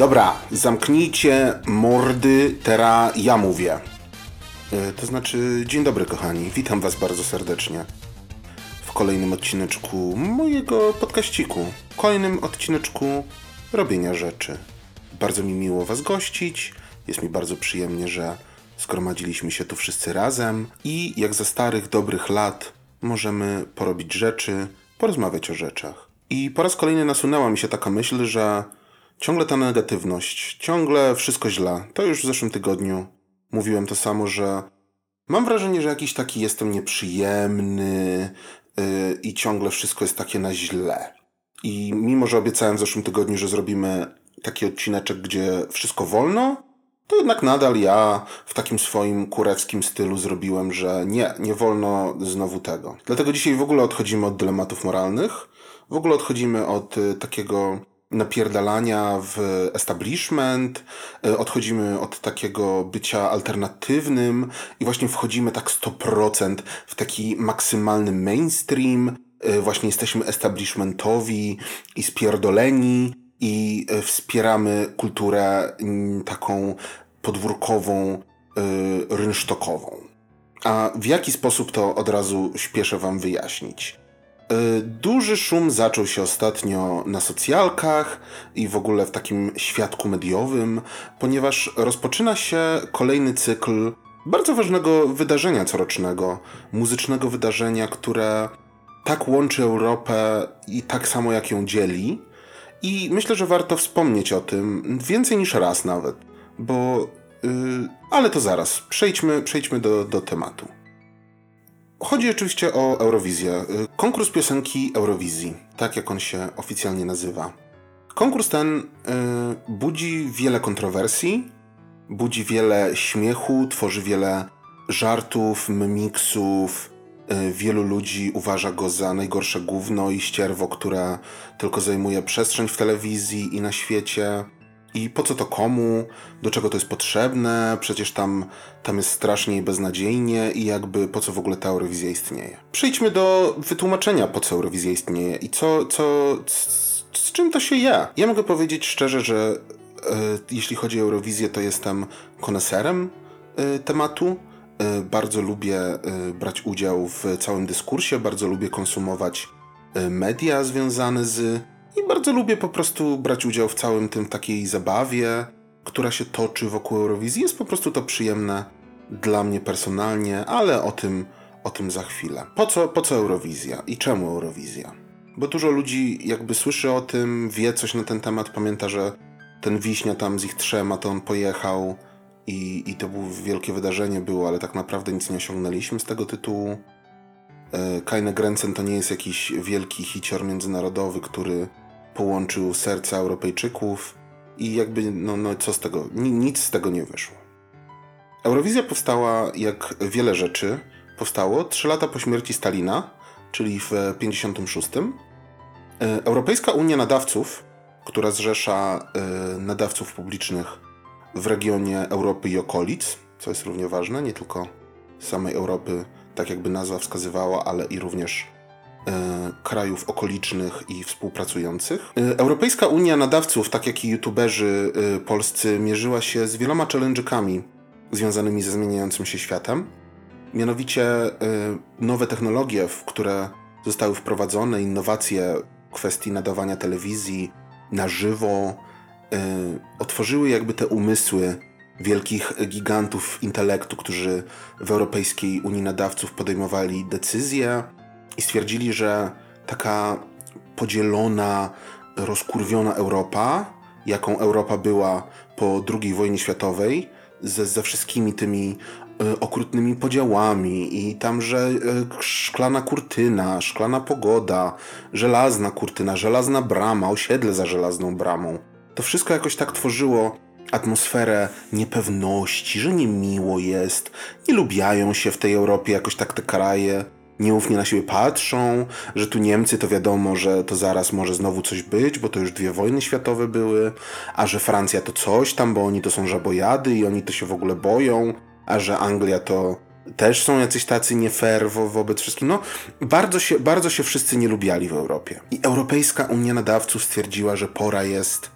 Dobra, zamknijcie mordy, teraz ja mówię. E, to znaczy, dzień dobry kochani, witam was bardzo serdecznie w kolejnym odcineczku mojego podkaściku. Kolejnym odcineczku robienia rzeczy. Bardzo mi miło was gościć, jest mi bardzo przyjemnie, że zgromadziliśmy się tu wszyscy razem i jak za starych, dobrych lat możemy porobić rzeczy, porozmawiać o rzeczach. I po raz kolejny nasunęła mi się taka myśl, że ciągle ta negatywność, ciągle wszystko źle. To już w zeszłym tygodniu mówiłem to samo, że mam wrażenie, że jakiś taki jestem nieprzyjemny yy, i ciągle wszystko jest takie na źle. I mimo, że obiecałem w zeszłym tygodniu, że zrobimy taki odcineczek, gdzie wszystko wolno, to jednak nadal ja w takim swoim kurewskim stylu zrobiłem, że nie, nie wolno znowu tego. Dlatego dzisiaj w ogóle odchodzimy od dylematów moralnych, w ogóle odchodzimy od y, takiego napierdalania w establishment, y, odchodzimy od takiego bycia alternatywnym i właśnie wchodzimy tak 100% w taki maksymalny mainstream. Y, właśnie jesteśmy establishmentowi i spierdoleni i wspieramy kulturę mm, taką podwórkową, rynsztokową. A w jaki sposób to od razu śpieszę Wam wyjaśnić. E, duży szum zaczął się ostatnio na socjalkach i w ogóle w takim świadku mediowym, ponieważ rozpoczyna się kolejny cykl bardzo ważnego wydarzenia corocznego, muzycznego wydarzenia, które tak łączy Europę i tak samo jak ją dzieli. I myślę, że warto wspomnieć o tym więcej niż raz nawet, bo. Yy, ale to zaraz, przejdźmy, przejdźmy do, do tematu. Chodzi oczywiście o Eurowizję. Konkurs piosenki Eurowizji, tak jak on się oficjalnie nazywa. Konkurs ten y, budzi wiele kontrowersji, budzi wiele śmiechu, tworzy wiele żartów, memiksów. Y, wielu ludzi uważa go za najgorsze gówno i ścierwo, które tylko zajmuje przestrzeń w telewizji i na świecie. I po co to komu? Do czego to jest potrzebne? Przecież tam, tam jest strasznie i beznadziejnie i jakby po co w ogóle ta Eurowizja istnieje. Przejdźmy do wytłumaczenia, po co Eurowizja istnieje i co, co, z, z czym to się je. Ja mogę powiedzieć szczerze, że e, jeśli chodzi o Eurowizję, to jestem koneserem e, tematu. E, bardzo lubię brać udział w całym dyskursie, bardzo lubię konsumować media związane z i bardzo lubię po prostu brać udział w całym tym takiej zabawie, która się toczy wokół Eurowizji. Jest po prostu to przyjemne dla mnie personalnie, ale o tym, o tym za chwilę. Po co, po co Eurowizja i czemu Eurowizja? Bo dużo ludzi jakby słyszy o tym, wie coś na ten temat, pamięta, że ten Wiśnia tam z ich trzema, to on pojechał i, i to było wielkie wydarzenie było, ale tak naprawdę nic nie osiągnęliśmy z tego tytułu. E, Kajne Grenzen to nie jest jakiś wielki hicior międzynarodowy, który połączył serca Europejczyków i jakby, no, no co z tego, nic z tego nie wyszło. Eurowizja powstała, jak wiele rzeczy, powstało trzy lata po śmierci Stalina, czyli w 56. E, Europejska Unia Nadawców, która zrzesza e, nadawców publicznych w regionie Europy i okolic, co jest równie ważne, nie tylko samej Europy, tak jakby nazwa wskazywała, ale i również E, krajów okolicznych i współpracujących. E, Europejska Unia Nadawców, tak jak i youtuberzy e, polscy, mierzyła się z wieloma challenge'ami związanymi ze zmieniającym się światem. Mianowicie nowe technologie, które zostały wprowadzone, innowacje w kwestii nadawania telewizji na żywo, otworzyły jakby te umysły wielkich gigantów intelektu, którzy w Europejskiej Unii Nadawców podejmowali decyzje, i stwierdzili, że taka podzielona, rozkurwiona Europa, jaką Europa była po II wojnie światowej, ze, ze wszystkimi tymi y, okrutnymi podziałami i tam, że y, szklana kurtyna, szklana pogoda, żelazna kurtyna, żelazna brama, osiedle za żelazną bramą. To wszystko jakoś tak tworzyło atmosferę niepewności, że niemiło jest, nie lubiają się w tej Europie jakoś tak te kraje nieufnie na siebie patrzą, że tu Niemcy to wiadomo, że to zaraz może znowu coś być, bo to już dwie wojny światowe były, a że Francja to coś tam, bo oni to są żabojady i oni to się w ogóle boją, a że Anglia to też są jacyś tacy nie fair wo wobec wszystkich. No, bardzo się, bardzo się wszyscy nie lubiali w Europie. I Europejska Unia Nadawców stwierdziła, że pora jest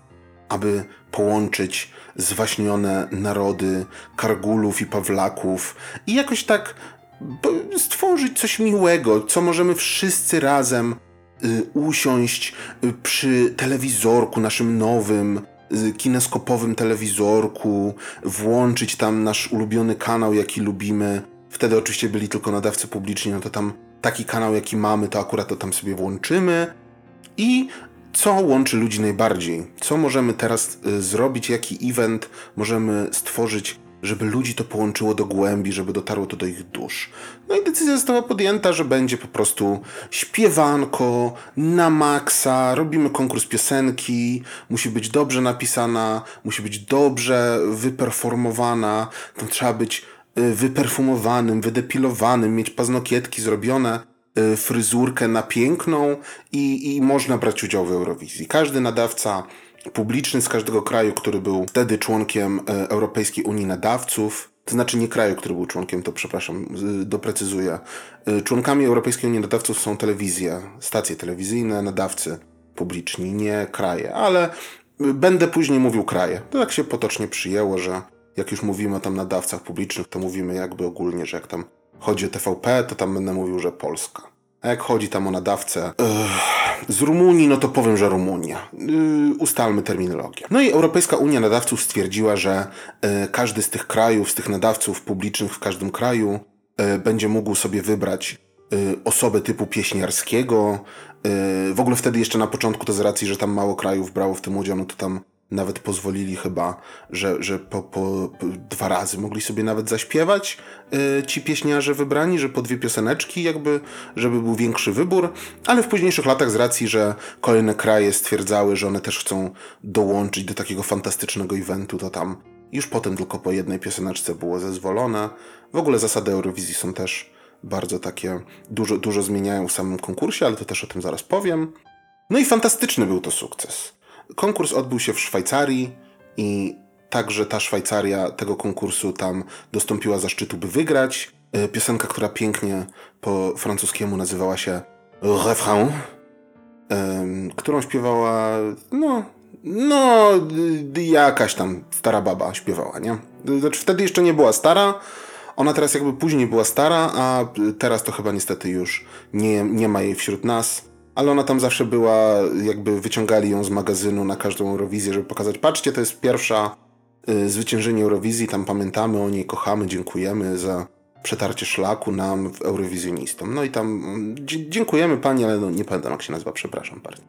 aby połączyć zwaśnione narody Kargulów i Pawlaków i jakoś tak stworzyć coś miłego, co możemy wszyscy razem y, usiąść y, przy telewizorku naszym nowym, y, kineskopowym telewizorku, włączyć tam nasz ulubiony kanał, jaki lubimy. Wtedy oczywiście byli tylko nadawcy publiczni, no to tam taki kanał, jaki mamy, to akurat to tam sobie włączymy. I co łączy ludzi najbardziej? Co możemy teraz zrobić? Jaki event możemy stworzyć żeby ludzi to połączyło do głębi, żeby dotarło to do ich dusz. No i decyzja została podjęta, że będzie po prostu śpiewanko na maksa, robimy konkurs piosenki, musi być dobrze napisana, musi być dobrze wyperformowana, tam trzeba być y, wyperfumowanym, wydepilowanym, mieć paznokietki zrobione, y, fryzurkę na piękną i, i można brać udział w Eurowizji. Każdy nadawca publiczny z każdego kraju, który był wtedy członkiem e, Europejskiej Unii Nadawców. To znaczy nie kraju, który był członkiem, to przepraszam, doprecyzuję. E, członkami Europejskiej Unii Nadawców są telewizje, stacje telewizyjne, nadawcy publiczni, nie kraje, ale będę później mówił kraje. To tak się potocznie przyjęło, że jak już mówimy o tam nadawcach publicznych, to mówimy jakby ogólnie, że jak tam chodzi o TVP, to tam będę mówił, że Polska. A jak chodzi tam o nadawcę z Rumunii, no to powiem, że Rumunia. Yy, ustalmy terminologię. No i Europejska Unia Nadawców stwierdziła, że yy, każdy z tych krajów, z tych nadawców publicznych w każdym kraju yy, będzie mógł sobie wybrać y, osobę typu pieśniarskiego. Y, w ogóle wtedy jeszcze na początku to z racji, że tam mało krajów brało w tym udział, no to tam nawet pozwolili chyba, że, że po, po, po dwa razy mogli sobie nawet zaśpiewać yy, ci pieśniarze wybrani, że po dwie pioseneczki jakby, żeby był większy wybór, ale w późniejszych latach z racji, że kolejne kraje stwierdzały, że one też chcą dołączyć do takiego fantastycznego eventu, to tam już potem tylko po jednej pioseneczce było zezwolone. W ogóle zasady Eurowizji są też bardzo takie, dużo, dużo zmieniają w samym konkursie, ale to też o tym zaraz powiem. No i fantastyczny był to sukces. Konkurs odbył się w Szwajcarii i także ta Szwajcaria tego konkursu tam dostąpiła zaszczytu, by wygrać. E, piosenka, która pięknie po francuskiemu nazywała się Refrain, którą śpiewała, no, no, jakaś tam stara baba śpiewała, nie? Znaczy wtedy jeszcze nie była stara, ona teraz jakby później była stara, a teraz to chyba niestety już nie, nie ma jej wśród nas ale ona tam zawsze była, jakby wyciągali ją z magazynu na każdą Eurowizję, żeby pokazać, patrzcie, to jest pierwsza y, zwyciężenie Eurowizji, tam pamiętamy o niej, kochamy, dziękujemy za przetarcie szlaku nam, eurowizjonistom. No i tam dziękujemy pani, ale no, nie pamiętam jak się nazywa, przepraszam bardzo.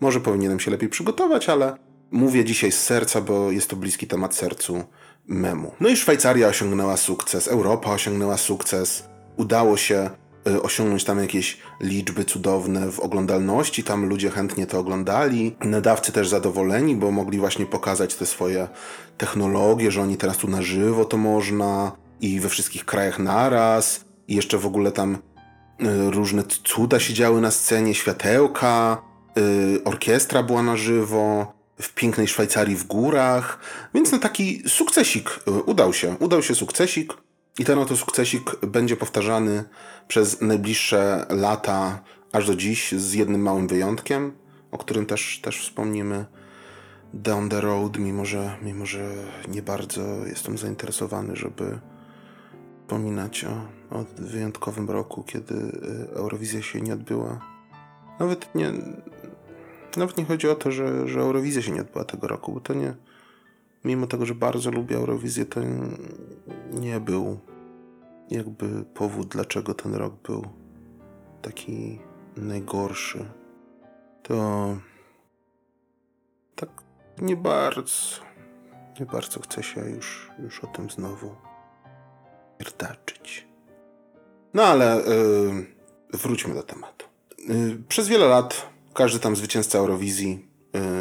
Może powinienem się lepiej przygotować, ale mówię dzisiaj z serca, bo jest to bliski temat sercu memu. No i Szwajcaria osiągnęła sukces, Europa osiągnęła sukces, udało się osiągnąć tam jakieś liczby cudowne w oglądalności, tam ludzie chętnie to oglądali. Nadawcy też zadowoleni, bo mogli właśnie pokazać te swoje technologie, że oni teraz tu na żywo to można i we wszystkich krajach naraz. I jeszcze w ogóle tam y, różne cuda się działy na scenie, światełka, y, orkiestra była na żywo, w pięknej Szwajcarii w górach, więc na taki sukcesik udał się, udał się sukcesik. I ten oto sukcesik będzie powtarzany przez najbliższe lata, aż do dziś, z jednym małym wyjątkiem, o którym też, też wspomnimy down the road, mimo że, mimo że nie bardzo jestem zainteresowany, żeby wspominać o, o wyjątkowym roku, kiedy y, Eurowizja się nie odbyła. Nawet nie, nawet nie chodzi o to, że, że Eurowizja się nie odbyła tego roku, bo to nie, mimo tego, że bardzo lubię Eurowizję, to nie był jakby powód, dlaczego ten rok był taki najgorszy. To tak nie bardzo, nie bardzo chcę się już, już o tym znowu pierdaczyć. No ale yy, wróćmy do tematu. Yy, przez wiele lat każdy tam zwycięzca Eurowizji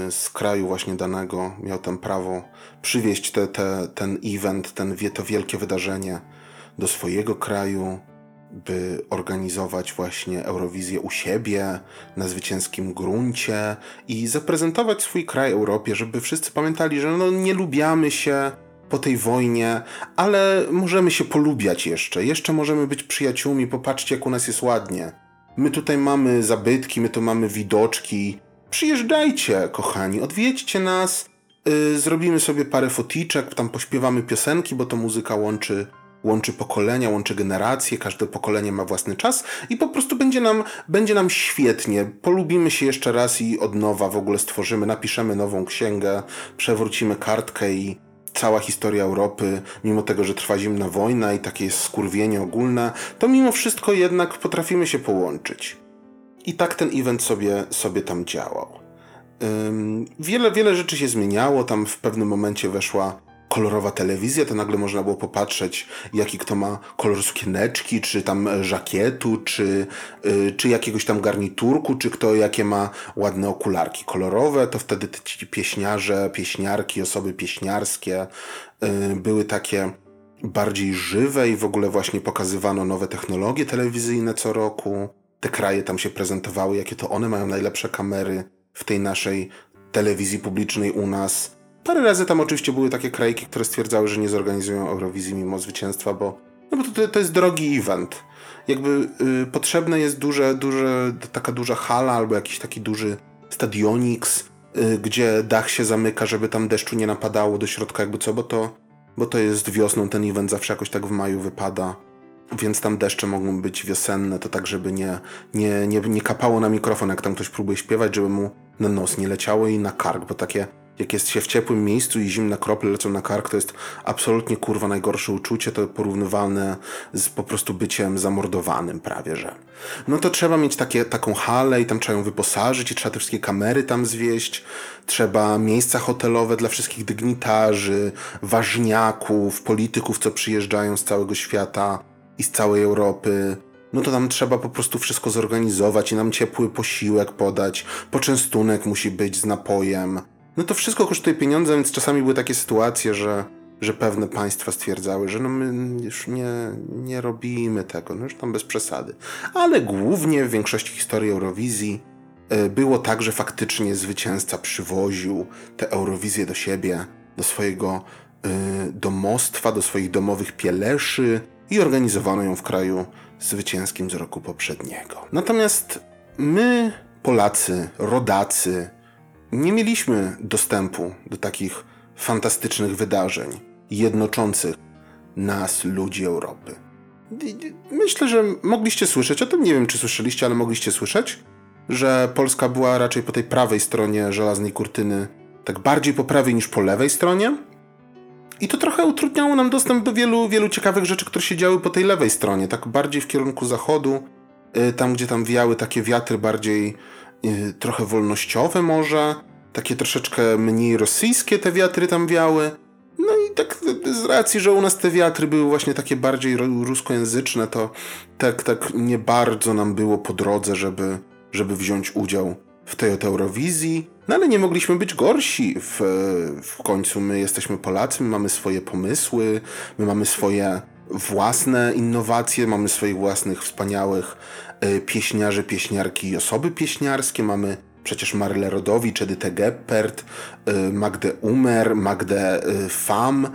z kraju właśnie danego miał tam prawo przywieźć te, te, ten event, ten, to wielkie wydarzenie do swojego kraju, by organizować właśnie Eurowizję u siebie, na zwycięskim gruncie i zaprezentować swój kraj Europie, żeby wszyscy pamiętali, że no nie lubiamy się po tej wojnie, ale możemy się polubiać jeszcze, jeszcze możemy być przyjaciółmi, popatrzcie jak u nas jest ładnie. My tutaj mamy zabytki, my tu mamy widoczki, Przyjeżdżajcie, kochani, odwiedźcie nas Yy, zrobimy sobie parę foticzek, tam pośpiewamy piosenki, bo to muzyka łączy, łączy pokolenia, łączy generacje, każde pokolenie ma własny czas i po prostu będzie nam, będzie nam świetnie. Polubimy się jeszcze raz i od nowa w ogóle stworzymy, napiszemy nową księgę, przewrócimy kartkę i cała historia Europy, mimo tego, że trwa zimna wojna i takie jest skurwienie ogólne, to mimo wszystko jednak potrafimy się połączyć. I tak ten event sobie, sobie tam działał. Ym, wiele, wiele rzeczy się zmieniało. Tam w pewnym momencie weszła kolorowa telewizja, to nagle można było popatrzeć, jaki kto ma kolor sukieneczki, czy tam żakietu, czy, yy, czy jakiegoś tam garniturku, czy kto jakie ma ładne okularki kolorowe, to wtedy ci pieśniarze, pieśniarki, osoby pieśniarskie yy, były takie bardziej żywe i w ogóle właśnie pokazywano nowe technologie telewizyjne co roku. Te kraje tam się prezentowały, jakie to one mają najlepsze kamery w tej naszej telewizji publicznej u nas Parę razy tam oczywiście były takie krajki, które stwierdzały, że nie zorganizują Eurowizji mimo zwycięstwa, bo, no bo to, to jest drogi event. Jakby y, potrzebna jest duże, duże, taka duża hala albo jakiś taki duży stadionix, y, gdzie dach się zamyka, żeby tam deszczu nie napadało do środka, jakby co, bo to, bo to jest wiosną, ten event zawsze jakoś tak w maju wypada. Więc tam deszcze mogą być wiosenne, to tak, żeby nie, nie, nie, nie kapało na mikrofon, jak tam ktoś próbuje śpiewać, żeby mu na nos nie leciało i na kark, bo takie jak jest się w ciepłym miejscu i zimne krople lecą na kark, to jest absolutnie kurwa najgorsze uczucie, to porównywalne z po prostu byciem zamordowanym prawie, że. No to trzeba mieć takie, taką halę i tam trzeba ją wyposażyć i trzeba te wszystkie kamery tam zwieść, trzeba miejsca hotelowe dla wszystkich dygnitarzy, ważniaków, polityków, co przyjeżdżają z całego świata i z całej Europy. No to tam trzeba po prostu wszystko zorganizować i nam ciepły posiłek podać, poczęstunek musi być z napojem, no to wszystko kosztuje pieniądze, więc czasami były takie sytuacje, że, że pewne państwa stwierdzały, że no my już nie, nie robimy tego, no już tam bez przesady. Ale głównie w większości historii Eurowizji e, było tak, że faktycznie zwycięzca przywoził tę Eurowizję do siebie, do swojego y, domostwa, do swoich domowych pieleszy i organizowano ją w kraju zwycięskim z roku poprzedniego. Natomiast my, Polacy, rodacy, nie mieliśmy dostępu do takich fantastycznych wydarzeń jednoczących nas, ludzi Europy. Myślę, że mogliście słyszeć o tym, nie wiem czy słyszeliście, ale mogliście słyszeć, że Polska była raczej po tej prawej stronie żelaznej kurtyny, tak bardziej po prawej niż po lewej stronie. I to trochę utrudniało nam dostęp do wielu, wielu ciekawych rzeczy, które się działy po tej lewej stronie, tak bardziej w kierunku zachodu, y, tam gdzie tam wijały takie wiatry bardziej Y, trochę wolnościowe może, takie troszeczkę mniej rosyjskie te wiatry tam wiały. No i tak z racji, że u nas te wiatry były właśnie takie bardziej ruskojęzyczne, to tak, tak nie bardzo nam było po drodze, żeby, żeby wziąć udział w tej Eurowizji. No ale nie mogliśmy być gorsi. W, w końcu my jesteśmy Polacy, my mamy swoje pomysły, my mamy swoje własne innowacje, mamy swoich własnych wspaniałych E, pieśniarze, pieśniarki i osoby pieśniarskie. Mamy przecież Marle Rodowicz, Edytę Geppert, e, Magdę Umer, Magdę Fam.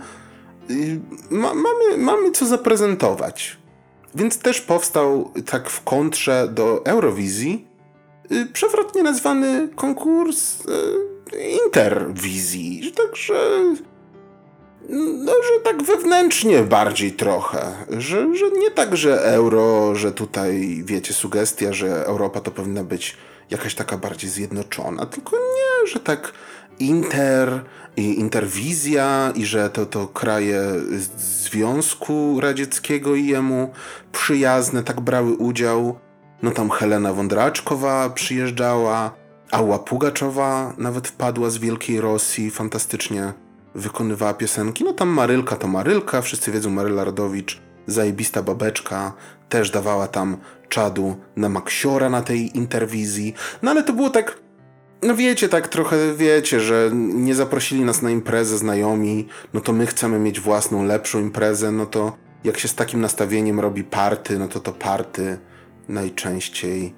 Ma, mamy, mamy co zaprezentować. Więc też powstał tak w kontrze do Eurowizji przewrotnie nazwany konkurs Interwizji. Także no, że tak wewnętrznie bardziej trochę. Że, że nie tak, że euro, że tutaj, wiecie, sugestia, że Europa to powinna być jakaś taka bardziej zjednoczona, tylko nie, że tak inter i interwizja i że to, to kraje Związku Radzieckiego i jemu przyjazne tak brały udział. No tam Helena Wądraczkowa przyjeżdżała, Ała Pugaczowa nawet wpadła z Wielkiej Rosji, fantastycznie wykonywała piosenki. No tam Marylka to Marylka, wszyscy wiedzą Maryla Rodowicz, zajebista babeczka, też dawała tam czadu na Maksiora na tej interwizji. No ale to było tak, no wiecie, tak trochę wiecie, że nie zaprosili nas na imprezę znajomi, no to my chcemy mieć własną, lepszą imprezę, no to jak się z takim nastawieniem robi party, no to to party najczęściej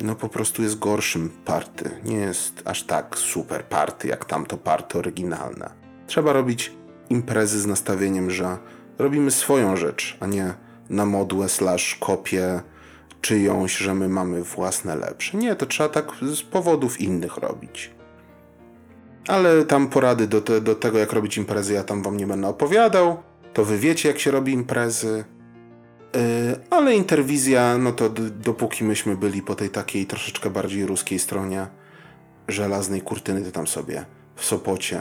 no po prostu jest gorszym party. Nie jest aż tak super party jak tamto party oryginalne. Trzeba robić imprezy z nastawieniem, że robimy swoją rzecz, a nie na modłę slash kopię czyjąś, że my mamy własne lepsze. Nie, to trzeba tak z powodów innych robić. Ale tam porady do, te, do tego, jak robić imprezy, ja tam wam nie będę opowiadał. To wy wiecie, jak się robi imprezy. Yy, ale interwizja, no to dopóki myśmy byli po tej takiej troszeczkę bardziej ruskiej stronie żelaznej kurtyny, to tam sobie w Sopocie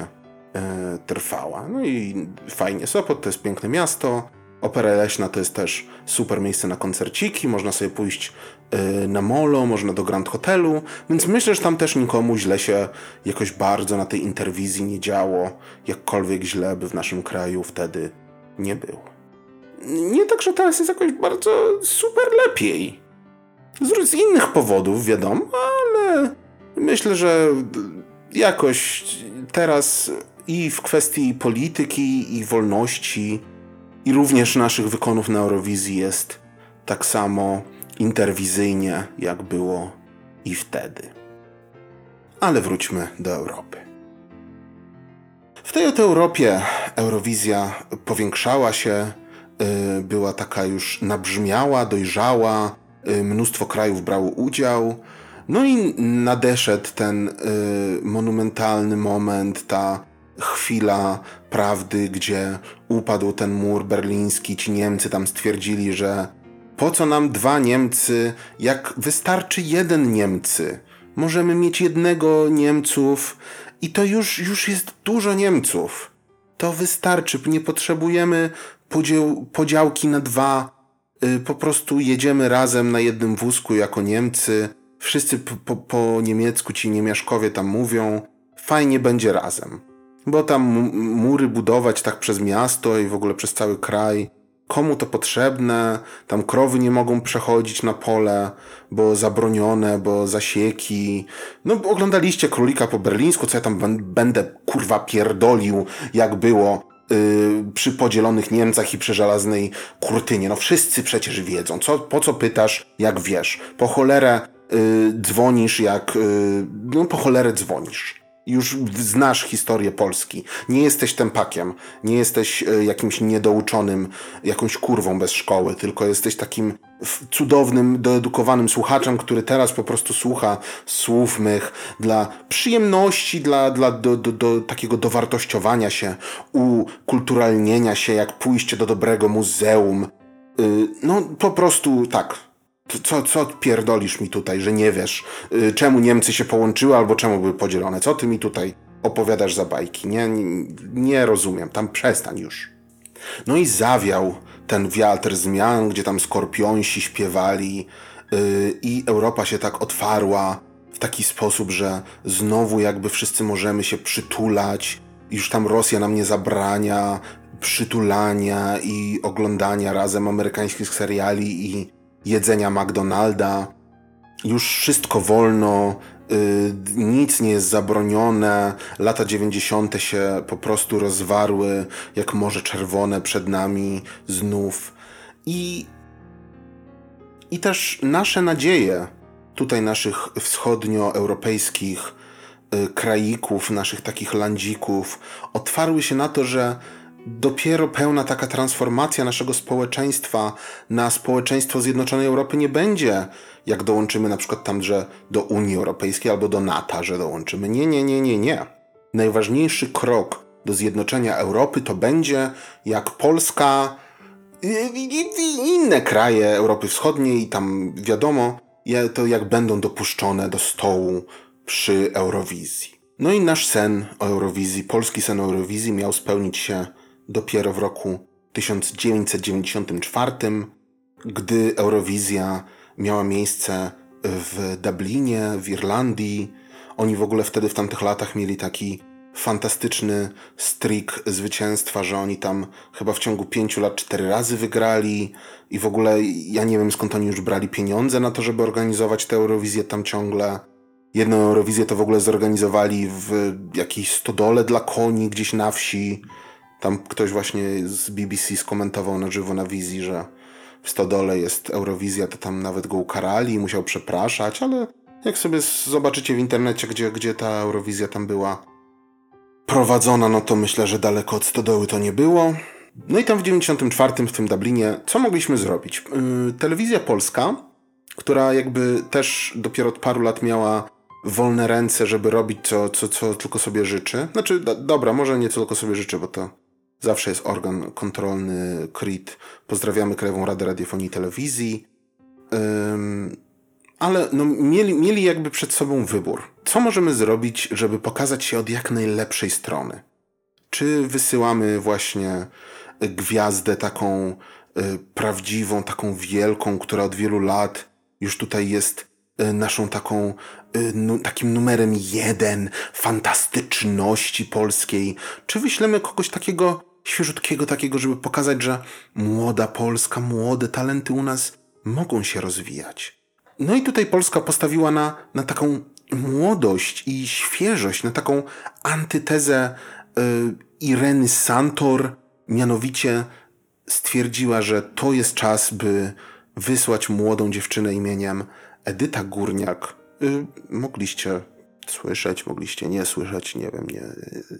yy, trwała. No i fajnie. Sopot to jest piękne miasto. Opera Leśna to jest też super miejsce na koncerciki, można sobie pójść yy, na molo, można do Grand Hotelu, więc myślę, że tam też nikomu źle się jakoś bardzo na tej interwizji nie działo, jakkolwiek źle by w naszym kraju wtedy nie było. Nie tak, że teraz jest jakoś bardzo super lepiej. Z, z innych powodów, wiadomo, ale myślę, że jakoś teraz i w kwestii polityki i wolności i również naszych wykonów na Eurowizji jest tak samo interwizyjnie, jak było i wtedy. Ale wróćmy do Europy. W tej oto Europie Eurowizja powiększała się, była taka już nabrzmiała, dojrzała, y, mnóstwo krajów brało udział. No i nadeszedł ten y, monumentalny moment, ta chwila prawdy, gdzie upadł ten mur berliński, ci Niemcy tam stwierdzili, że po co nam dwa Niemcy, jak wystarczy jeden Niemcy. Możemy mieć jednego Niemców i to już, już jest dużo Niemców. To wystarczy, nie potrzebujemy podział, podziałki na dwa. Y, po prostu jedziemy razem na jednym wózku jako Niemcy. Wszyscy po, po, po niemiecku ci niemiaszkowie tam mówią. Fajnie będzie razem. Bo tam mury budować tak przez miasto i w ogóle przez cały kraj. Komu to potrzebne? Tam krowy nie mogą przechodzić na pole, bo zabronione, bo zasieki. No, oglądaliście królika po berlińsku, co ja tam będę kurwa pierdolił, jak było przy podzielonych Niemcach i przy żelaznej kurtynie. No, wszyscy przecież wiedzą. Co, po co pytasz, jak wiesz? Po cholerę yy, dzwonisz, jak. Yy, no, po cholerę dzwonisz już znasz historię Polski. Nie jesteś tempakiem, nie jesteś e, jakimś niedouczonym, jakąś kurwą bez szkoły, tylko jesteś takim cudownym, doedukowanym słuchaczem, który teraz po prostu słucha słów mych dla przyjemności, dla, dla do, do, do takiego dowartościowania się, ukulturalnienia się, jak pójście do dobrego muzeum. Y, no po prostu tak, co, co pierdolisz mi tutaj, że nie wiesz, yy, czemu Niemcy się połączyły albo czemu były podzielone? Co ty mi tutaj opowiadasz za bajki? Nie, nie, nie rozumiem, tam przestań już. No i zawiał ten wiatr zmian, gdzie tam skorpionsi śpiewali yy, i Europa się tak otwarła w taki sposób, że znowu jakby wszyscy możemy się przytulać. Już tam Rosja nam nie zabrania przytulania i oglądania razem amerykańskich seriali i jedzenia McDonalda. Już wszystko wolno, yy, nic nie jest zabronione. Lata 90. się po prostu rozwarły jak Morze Czerwone przed nami znów. I, i też nasze nadzieje, tutaj naszych wschodnioeuropejskich yy, kraików, naszych takich landzików, otwarły się na to, że dopiero pełna taka transformacja naszego społeczeństwa na społeczeństwo Zjednoczonej Europy nie będzie, jak dołączymy na przykład tam, że do Unii Europejskiej albo do NATO, że dołączymy. Nie, nie, nie, nie, nie. Najważniejszy krok do zjednoczenia Europy to będzie, jak Polska i inne kraje Europy Wschodniej, tam wiadomo, to jak będą dopuszczone do stołu przy Eurowizji. No i nasz sen o Eurowizji, polski sen o Eurowizji miał spełnić się dopiero w roku 1994, gdy Eurowizja miała miejsce w Dublinie, w Irlandii. Oni w ogóle wtedy w tamtych latach mieli taki fantastyczny streak zwycięstwa, że oni tam chyba w ciągu pięciu lat cztery razy wygrali i w ogóle ja nie wiem skąd oni już brali pieniądze na to, żeby organizować tę Eurowizję tam ciągle. Jedną Eurowizję to w ogóle zorganizowali w jakiejś stodole dla koni gdzieś na wsi. Tam ktoś właśnie z BBC skomentował na żywo na wizji, że w Stodole jest Eurowizja, to tam nawet go ukarali i musiał przepraszać, ale jak sobie zobaczycie w internecie, gdzie, gdzie ta Eurowizja tam była prowadzona, no to myślę, że daleko od Stodoły to nie było. No i tam w 94 w tym Dublinie, co mogliśmy zrobić? Yy, telewizja polska, która jakby też dopiero od paru lat miała wolne ręce, żeby robić co, co, co tylko sobie życzy. Znaczy, do, dobra, może nie co tylko sobie życzy, bo to zawsze jest organ kontrolny KRIT. Pozdrawiamy Krajową Radę Radiofonii i Telewizji. Ale no, mieli, mieli jakby przed sobą wybór. Co możemy zrobić, żeby pokazać się od jak najlepszej strony? Czy wysyłamy właśnie gwiazdę taką y, prawdziwą, taką wielką, która od wielu lat już tutaj jest y, naszą taką, y, takim numerem jeden fantastyczności polskiej? Czy wyślemy kogoś takiego świeżutkiego, takiego, żeby pokazać, że młoda Polska, młode talenty u nas mogą się rozwijać? No i tutaj Polska postawiła na, na taką młodość i świeżość, na taką antytezę y, Ireny Santor, mianowicie stwierdziła, że to jest czas, by wysłać młodą dziewczynę imieniem Edyta Górniak. Y, mogliście słyszeć, mogliście nie słyszeć, nie wiem, nie,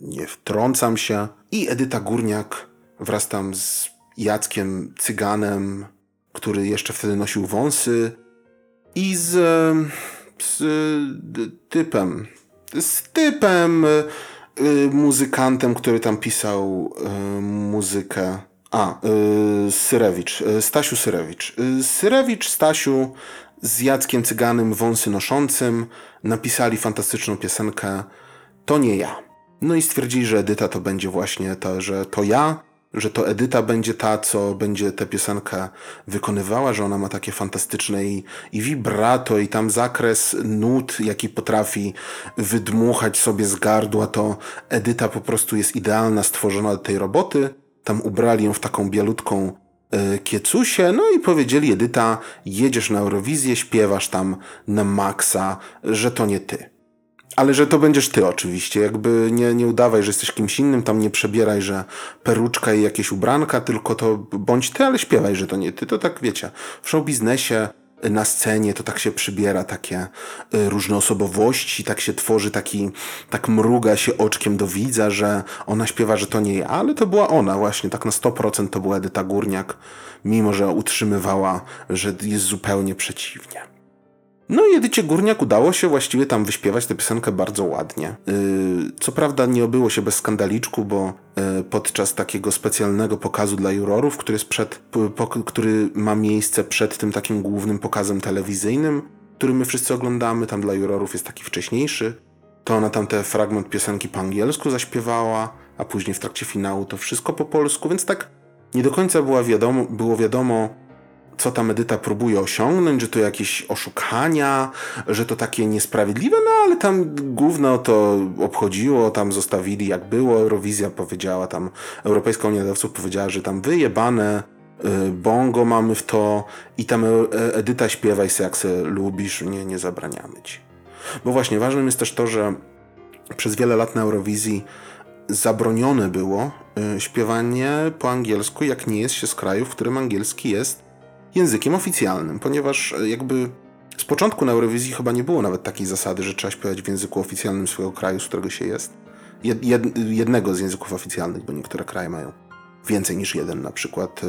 nie wtrącam się. I Edyta Górniak wraz tam z Jackiem Cyganem, który jeszcze wtedy nosił wąsy, i z, z typem, z typem, y, muzykantem, który tam pisał y, muzykę. A, y, Syrewicz, Stasiu Syrewicz. Syrewicz, Stasiu z Jackiem Cyganem, wąsy noszącym, napisali fantastyczną piosenkę To nie ja. No i stwierdzili, że Edyta to będzie właśnie to, że to ja, że to Edyta będzie ta, co będzie tę piosenkę wykonywała, że ona ma takie fantastyczne i, i vibrato, i tam zakres nut, jaki potrafi wydmuchać sobie z gardła, to Edyta po prostu jest idealna, stworzona do tej roboty. Tam ubrali ją w taką bielutką kiecusie, no i powiedzieli Edyta, jedziesz na Eurowizję, śpiewasz tam na maksa, że to nie ty. Ale że to będziesz ty oczywiście, jakby nie, nie udawaj, że jesteś kimś innym, tam nie przebieraj, że peruczka i jakieś ubranka, tylko to bądź ty, ale śpiewaj, że to nie ty. To tak wiecie, w show biznesie na scenie to tak się przybiera takie y, różne osobowości, tak się tworzy taki, tak mruga się oczkiem do widza, że ona śpiewa, że to nie ja, ale to była ona właśnie, tak na 100% to była Edyta Górniak, mimo że utrzymywała, że jest zupełnie przeciwnie. No i Edycie Górniak udało się właściwie tam wyśpiewać tę piosenkę bardzo ładnie. Yy, co prawda nie obyło się bez skandaliczku, bo yy, podczas takiego specjalnego pokazu dla jurorów, który, jest przed, który ma miejsce przed tym takim głównym pokazem telewizyjnym, który my wszyscy oglądamy, tam dla jurorów jest taki wcześniejszy, to ona tam ten fragment piosenki po angielsku zaśpiewała, a później w trakcie finału to wszystko po polsku, więc tak nie do końca była wiadomo, było wiadomo, co ta Edyta próbuje osiągnąć, że to jakieś oszukania, że to takie niesprawiedliwe, no ale tam główno to obchodziło, tam zostawili jak było, Eurowizja powiedziała, tam Europejska Unia Nadawców powiedziała, że tam wyjebane, y, bongo mamy w to i tam e, Edyta śpiewaj se jak se lubisz, nie, nie zabraniamy ci. Bo właśnie ważnym jest też to, że przez wiele lat na Eurowizji zabronione było y, śpiewanie po angielsku, jak nie jest się z kraju, w którym angielski jest językiem oficjalnym, ponieważ e, jakby z początku na Eurowizji chyba nie było nawet takiej zasady, że trzeba śpiewać w języku oficjalnym swojego kraju, z którego się jest. Jed, jed, jednego z języków oficjalnych, bo niektóre kraje mają więcej niż jeden, na przykład e,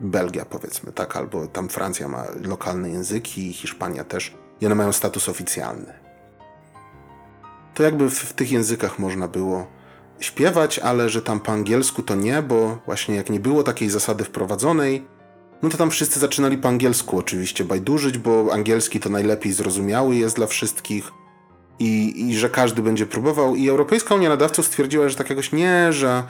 Belgia powiedzmy, tak, albo tam Francja ma lokalne języki, Hiszpania też i one mają status oficjalny. To jakby w, w tych językach można było śpiewać, ale że tam po angielsku to nie, bo właśnie jak nie było takiej zasady wprowadzonej, no to tam wszyscy zaczynali po angielsku oczywiście bajdurzyć, bo angielski to najlepiej zrozumiały jest dla wszystkich i, i że każdy będzie próbował. I Europejska Unia Nadawców stwierdziła, że tak jakoś nie, że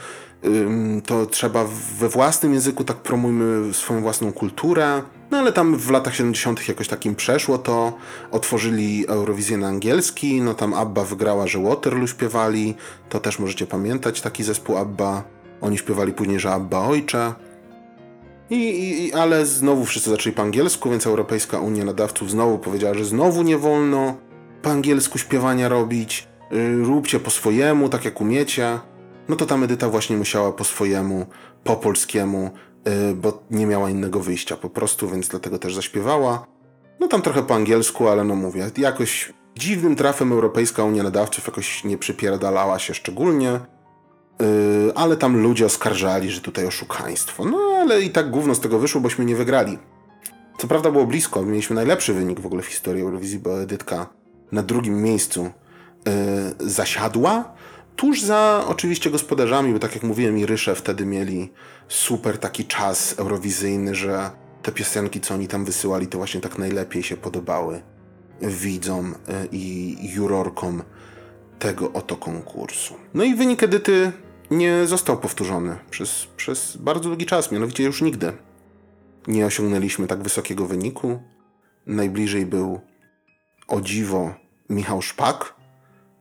ym, to trzeba we własnym języku tak promujmy swoją własną kulturę. No ale tam w latach 70. jakoś takim przeszło to. Otworzyli Eurowizję na angielski, no tam Abba wygrała, że Waterloo śpiewali. To też możecie pamiętać, taki zespół Abba. Oni śpiewali później, że Abba Ojcze. I, i, ale znowu wszyscy zaczęli po angielsku, więc Europejska Unia Nadawców znowu powiedziała, że znowu nie wolno po angielsku śpiewania robić, yy, róbcie po swojemu, tak jak umiecie. No to ta Edyta właśnie musiała po swojemu, po polskiemu, yy, bo nie miała innego wyjścia po prostu, więc dlatego też zaśpiewała. No tam trochę po angielsku, ale no mówię, jakoś dziwnym trafem Europejska Unia Nadawców jakoś nie przypierdalała się szczególnie. Yy, ale tam ludzie oskarżali, że tutaj oszukaństwo. No ale i tak gówno z tego wyszło, bośmy nie wygrali. Co prawda było blisko, mieliśmy najlepszy wynik w ogóle w historii Eurowizji, bo Edytka na drugim miejscu yy, zasiadła, tuż za oczywiście gospodarzami, bo tak jak mówiłem, i Rysze wtedy mieli super taki czas eurowizyjny, że te piosenki, co oni tam wysyłali, to właśnie tak najlepiej się podobały widzom y, i jurorkom tego oto konkursu. No i wynik Edyty nie został powtórzony przez, przez bardzo długi czas, mianowicie już nigdy nie osiągnęliśmy tak wysokiego wyniku. Najbliżej był o dziwo Michał Szpak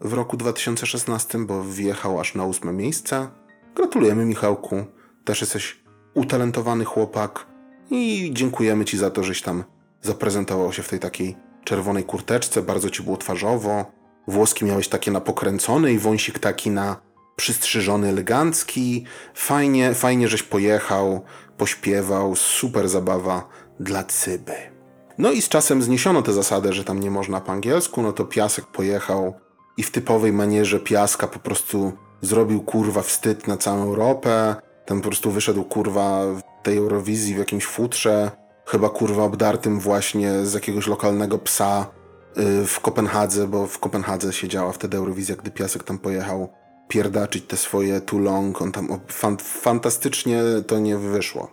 w roku 2016, bo wjechał aż na ósme miejsce. Gratulujemy Michałku, też jesteś utalentowany chłopak i dziękujemy Ci za to, żeś tam zaprezentował się w tej takiej czerwonej kurteczce, bardzo Ci było twarzowo. Włoski miałeś takie na pokręcone i wąsik taki na przystrzyżony, elegancki. Fajnie, fajnie, żeś pojechał, pośpiewał, super zabawa dla Cyby. No i z czasem zniesiono tę zasadę, że tam nie można po angielsku, no to Piasek pojechał i w typowej manierze Piaska po prostu zrobił kurwa wstyd na całą Europę. Tam po prostu wyszedł kurwa w tej Eurowizji w jakimś futrze, chyba kurwa obdartym właśnie z jakiegoś lokalnego psa y, w Kopenhadze, bo w Kopenhadze siedziała wtedy Eurowizja, gdy Piasek tam pojechał pierdaczyć te swoje too long. On tam fan, fantastycznie to nie wyszło.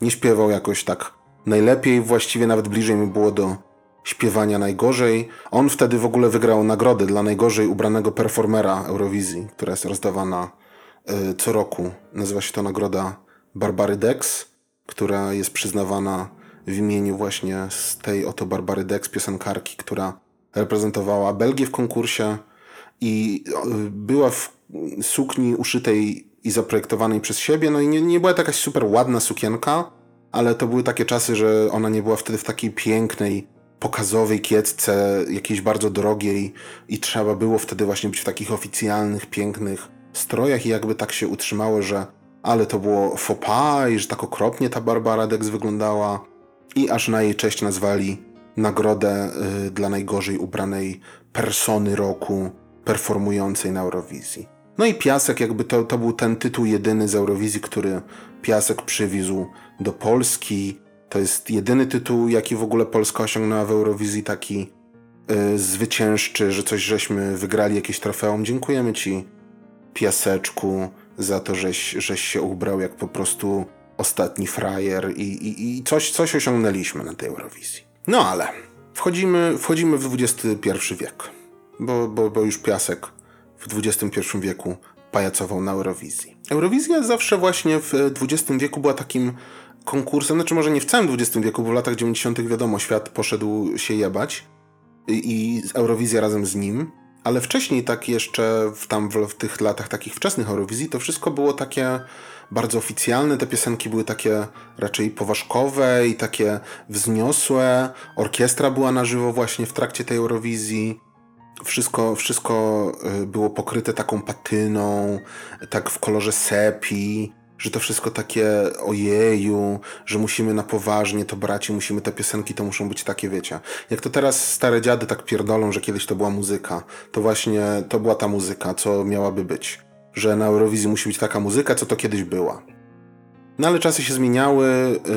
Nie śpiewał jakoś tak najlepiej, właściwie nawet bliżej mi było do śpiewania najgorzej. On wtedy w ogóle wygrał nagrodę dla najgorzej ubranego performera Eurowizji, która jest rozdawana y, co roku. Nazywa się to nagroda Barbary Dex, która jest przyznawana w imieniu właśnie z tej oto Barbary Dex, piosenkarki, która reprezentowała Belgię w konkursie i była w sukni uszytej i zaprojektowanej przez siebie. No i nie, nie była to jakaś super ładna sukienka, ale to były takie czasy, że ona nie była wtedy w takiej pięknej, pokazowej kiecce, jakiejś bardzo drogiej. I trzeba było wtedy właśnie być w takich oficjalnych, pięknych strojach. I jakby tak się utrzymało, że ale to było pas i że tak okropnie ta Barbara Dex wyglądała. I aż na jej cześć nazwali nagrodę y, dla najgorzej ubranej persony roku performującej na Eurowizji. No i Piasek, jakby to, to był ten tytuł jedyny z Eurowizji, który Piasek przywiózł do Polski. To jest jedyny tytuł, jaki w ogóle Polska osiągnęła w Eurowizji, taki y, zwyciężczy, że coś żeśmy wygrali, jakieś trofeum. Dziękujemy Ci, Piaseczku, za to, żeś, żeś się ubrał jak po prostu ostatni frajer i, i, i coś, coś osiągnęliśmy na tej Eurowizji. No ale wchodzimy, wchodzimy w XXI wiek, bo, bo, bo już Piasek w XXI wieku pajacował na Eurowizji. Eurowizja zawsze właśnie w XX wieku była takim konkursem, znaczy może nie w całym XX wieku, bo w latach 90. wiadomo, świat poszedł się jebać i, i Eurowizja razem z nim, ale wcześniej tak jeszcze w, tam w, w, tych latach takich wczesnych Eurowizji to wszystko było takie bardzo oficjalne, te piosenki były takie raczej poważkowe i takie wzniosłe. Orkiestra była na żywo właśnie w trakcie tej Eurowizji. Wszystko, wszystko y, było pokryte taką patyną, tak w kolorze sepi że to wszystko takie ojeju, że musimy na poważnie to brać i musimy te piosenki, to muszą być takie, wiecie. Jak to teraz stare dziady tak pierdolą, że kiedyś to była muzyka, to właśnie to była ta muzyka, co miałaby być. Że na Eurowizji musi być taka muzyka, co to kiedyś była. No ale czasy się zmieniały,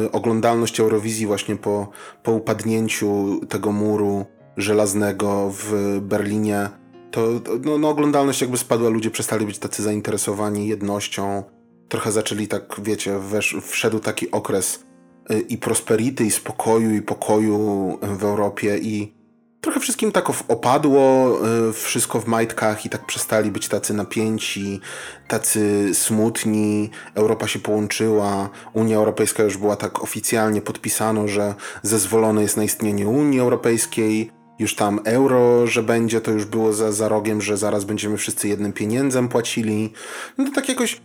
y, oglądalność Eurowizji właśnie po, po upadnięciu tego muru żelaznego w Berlinie, to no, no, oglądalność jakby spadła, ludzie przestali być tacy zainteresowani jednością, trochę zaczęli tak, wiecie, wesz, wszedł taki okres y, i prosperity, i spokoju, i pokoju w Europie i trochę wszystkim tak opadło, y, wszystko w majtkach i tak przestali być tacy napięci, tacy smutni. Europa się połączyła, Unia Europejska już była tak oficjalnie podpisano, że zezwolone jest na istnienie Unii Europejskiej. Już tam euro, że będzie, to już było za, za rogiem, że zaraz będziemy wszyscy jednym pieniędzem płacili. No to tak jakoś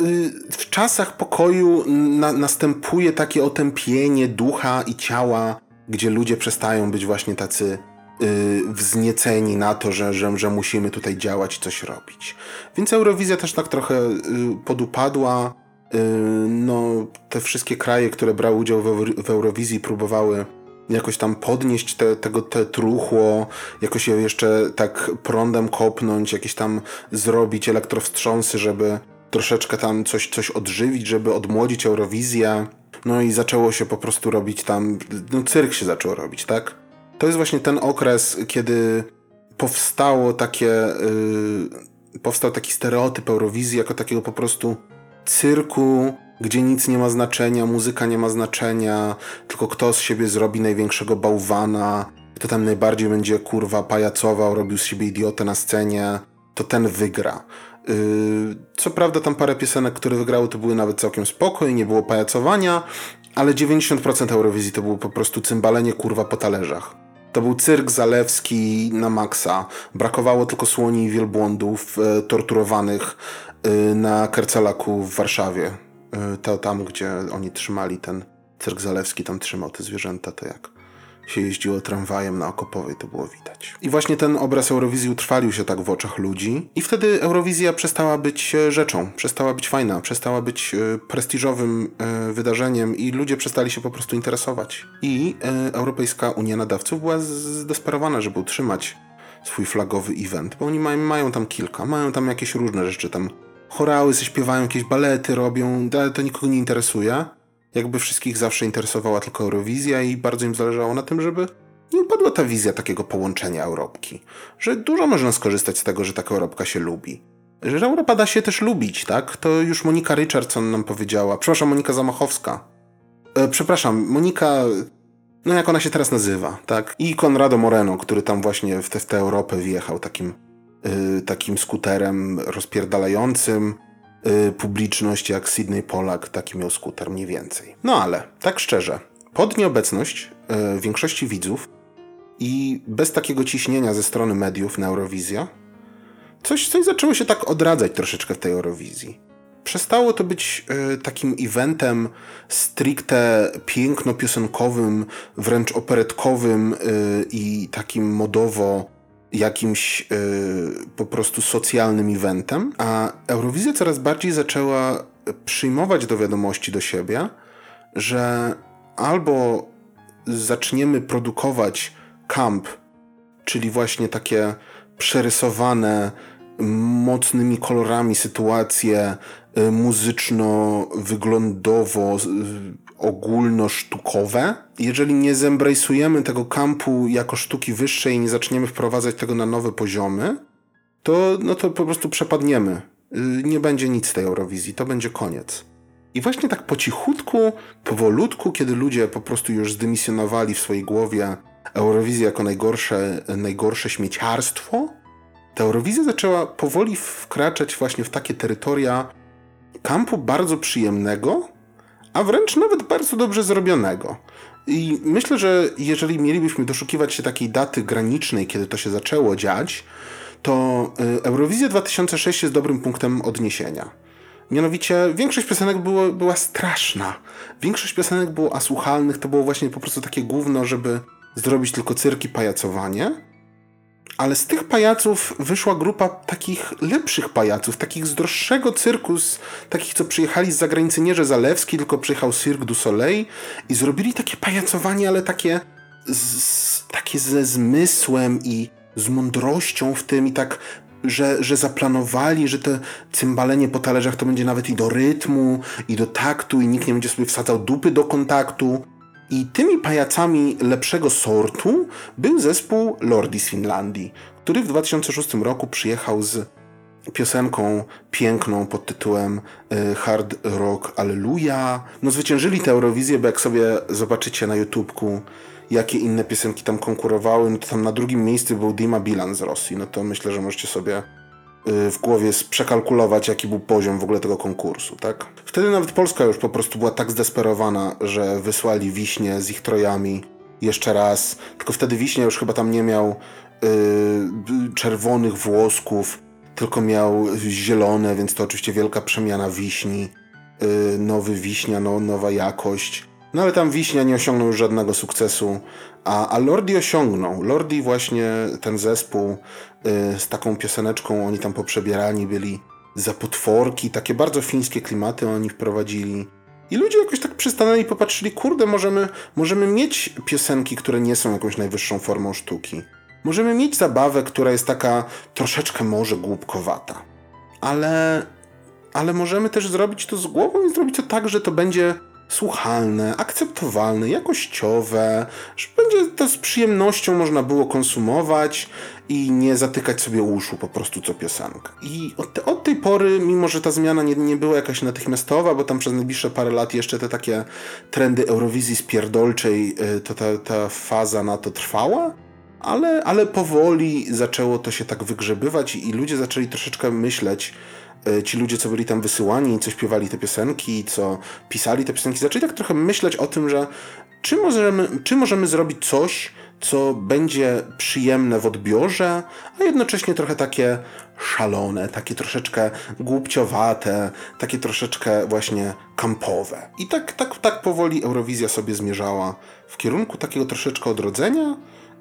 Y, w czasach pokoju na, następuje takie otępienie ducha i ciała, gdzie ludzie przestają być właśnie tacy y, wznieceni na to, że, że, że musimy tutaj działać i coś robić. Więc Eurowizja też tak trochę y, podupadła. Y, no, te wszystkie kraje, które brały udział w, w Eurowizji, próbowały jakoś tam podnieść te, tego te truchło, jakoś je jeszcze tak prądem kopnąć, jakieś tam zrobić elektrowstrząsy, żeby troszeczkę tam coś, coś odżywić, żeby odmłodzić Eurowizję. No i zaczęło się po prostu robić tam, no cyrk się zaczął robić, tak? To jest właśnie ten okres, kiedy powstało takie, yy, powstał taki stereotyp Eurowizji jako takiego po prostu cyrku, gdzie nic nie ma znaczenia, muzyka nie ma znaczenia, tylko kto z siebie zrobi największego bałwana, kto tam najbardziej będzie kurwa pajacował, robił z siebie idiotę na scenie, to ten wygra. Yy, co prawda tam parę piosenek, które wygrały, to były nawet całkiem spoko i nie było pajacowania, ale 90% Eurowizji to było po prostu cymbalenie kurwa po talerzach. To był cyrk zalewski na maksa. Brakowało tylko słoni i wielbłądów e, torturowanych e, na Kercelaku w Warszawie. E, to tam, gdzie oni trzymali ten cyrk zalewski, tam trzymał te zwierzęta, to jak się jeździło tramwajem na Okopowej, to było widać. I właśnie ten obraz Eurowizji utrwalił się tak w oczach ludzi i wtedy Eurowizja przestała być e, rzeczą, przestała być fajna, przestała być e, prestiżowym e, wydarzeniem i ludzie przestali się po prostu interesować. I Europejska Unia Nadawców była zdesperowana, żeby utrzymać swój flagowy event, bo oni mają, mają tam kilka, mają tam jakieś różne rzeczy, tam chorały, śpiewają, jakieś balety robią, ale to nikogo nie interesuje jakby wszystkich zawsze interesowała tylko Eurowizja i bardzo im zależało na tym, żeby nie upadła ta wizja takiego połączenia Europki. Że dużo można skorzystać z tego, że taka Europka się lubi. Że Europa da się też lubić, tak? To już Monika Richardson nam powiedziała. Przepraszam, Monika Zamachowska. E, przepraszam, Monika... No jak ona się teraz nazywa, tak? I Conrado Moreno, który tam właśnie w tę Europę wjechał takim, takim skuterem rozpierdalającym Y, publiczność jak Sydney Polak, taki miał skuter mniej więcej. No ale, tak szczerze, pod nieobecność y, większości widzów i bez takiego ciśnienia ze strony mediów na Eurowizja, coś, coś zaczęło się tak odradzać troszeczkę w tej Eurowizji. Przestało to być y, takim eventem stricte piękno-piosenkowym, wręcz operetkowym y, i takim modowo jakimś yy, po prostu socjalnym eventem, a Eurowizja coraz bardziej zaczęła przyjmować do wiadomości do siebie, że albo zaczniemy produkować camp, czyli właśnie takie przerysowane mocnymi kolorami sytuacje y, muzyczno-wyglądowo ogólnosztukowe. Jeżeli nie zembrejsujemy tego kampu jako sztuki wyższej i nie zaczniemy wprowadzać tego na nowe poziomy, to, no to po prostu przepadniemy. Y, nie będzie nic z tej Eurowizji, to będzie koniec. I właśnie tak po cichutku, powolutku, kiedy ludzie po prostu już zdymisjonowali w swojej głowie Eurowizję jako najgorsze, najgorsze śmieciarstwo, ta Eurowizja zaczęła powoli wkraczać właśnie w takie terytoria kampu bardzo przyjemnego, a wręcz nawet bardzo dobrze zrobionego. I myślę, że jeżeli mielibyśmy doszukiwać się takiej daty granicznej, kiedy to się zaczęło dziać, to y, Eurowizja 2006 jest dobrym punktem odniesienia. Mianowicie większość piosenek było, była straszna. Większość piosenek było asłuchalnych, to było właśnie po prostu takie główno, żeby zrobić tylko cyrki pajacowanie. Ale z tych pajaców wyszła grupa takich lepszych pajaców, takich z droższego cyrku, takich, co przyjechali z zagranicy, nie że Zalewski, tylko przyjechał Cirque du Soleil i zrobili takie pajacowanie, ale takie, z, takie ze zmysłem i z mądrością w tym i tak że, że zaplanowali, że to cymbalenie po talerzach to będzie nawet i do rytmu, i do taktu, i nikt nie będzie sobie wsadzał dupy do kontaktu. I tymi pajacami lepszego sortu był zespół Lordi z Finlandii, który w 2006 roku przyjechał z piosenką piękną pod tytułem y, Hard Rock Alleluja. No zwyciężyli tę Eurowizję, bo jak sobie zobaczycie na YouTubeku, jakie inne piosenki tam konkurowały, no to tam na drugim miejscu był Dima Bilan z Rosji. No to myślę, że możecie sobie w głowie przekalkulować, jaki był poziom w ogóle tego konkursu, tak? Wtedy nawet Polska już po prostu była tak zdesperowana, że wysłali Wiśnie z ich trojami jeszcze raz, tylko wtedy Wiśnia już chyba tam nie miał yy, czerwonych włosków, tylko miał zielone, więc to oczywiście wielka przemiana wiśni, yy, nowy wiśnia, no, nowa jakość. No ale tam Wiśnia nie osiągnął już żadnego sukcesu, a, a Lordi osiągnął. Lordi właśnie ten zespół y, z taką pioseneczką, oni tam poprzebierani byli za potworki, takie bardzo fińskie klimaty oni wprowadzili. I ludzie jakoś tak przystanęli i popatrzyli, kurde, możemy, możemy mieć piosenki, które nie są jakąś najwyższą formą sztuki. Możemy mieć zabawę, która jest taka troszeczkę może głupkowata. Ale, ale możemy też zrobić to z głową i zrobić to tak, że to będzie słuchalne, akceptowalne, jakościowe, że będzie to z przyjemnością można było konsumować i nie zatykać sobie uszu po prostu co piosenkę. I od, te, od tej pory, mimo że ta zmiana nie, nie była jakaś natychmiastowa, bo tam przez najbliższe parę lat jeszcze te takie trendy Eurowizji spierdolczej, y, to ta, ta faza na to trwała, ale, ale powoli zaczęło to się tak wygrzebywać i ludzie zaczęli troszeczkę myśleć, ci ludzie, co byli tam wysyłani, co śpiewali te piosenki, co pisali te piosenki, zaczęli tak trochę myśleć o tym, że czy możemy, czy możemy zrobić coś, co będzie przyjemne w odbiorze, a jednocześnie trochę takie szalone, takie troszeczkę głupciowate, takie troszeczkę właśnie kampowe. I tak, tak, tak powoli Eurowizja sobie zmierzała w kierunku takiego troszeczkę odrodzenia,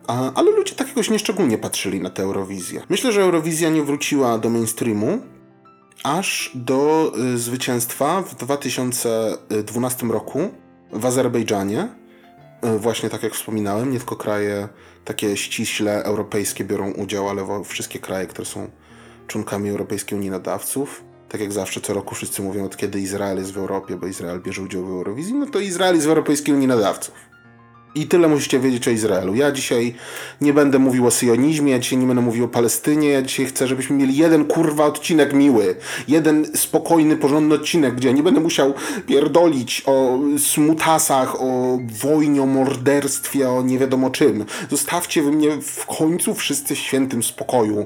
a, ale ludzie tak jakoś nieszczególnie patrzyli na tę Eurowizję. Myślę, że Eurowizja nie wróciła do mainstreamu aż do y, zwycięstwa w 2012 roku w Azerbejdżanie. Y, właśnie tak jak wspominałem, nie tylko kraje takie ściśle europejskie biorą udział, ale wszystkie kraje, które są członkami Europejskiej Unii Nadawców. Tak jak zawsze, co roku wszyscy mówią, od kiedy Izrael jest w Europie, bo Izrael bierze udział w Eurowizji, no to Izrael jest w Europejskiej Unii Nadawców. I tyle musicie wiedzieć o Izraelu. Ja dzisiaj nie będę mówił o syjonizmie, ja dzisiaj nie będę mówił o Palestynie, ja dzisiaj chcę, żebyśmy mieli jeden kurwa odcinek miły. Jeden spokojny, porządny odcinek, gdzie ja nie będę musiał pierdolić o smutasach, o wojnie, o morderstwie, o nie wiadomo czym. Zostawcie wy mnie w końcu wszyscy w świętym spokoju.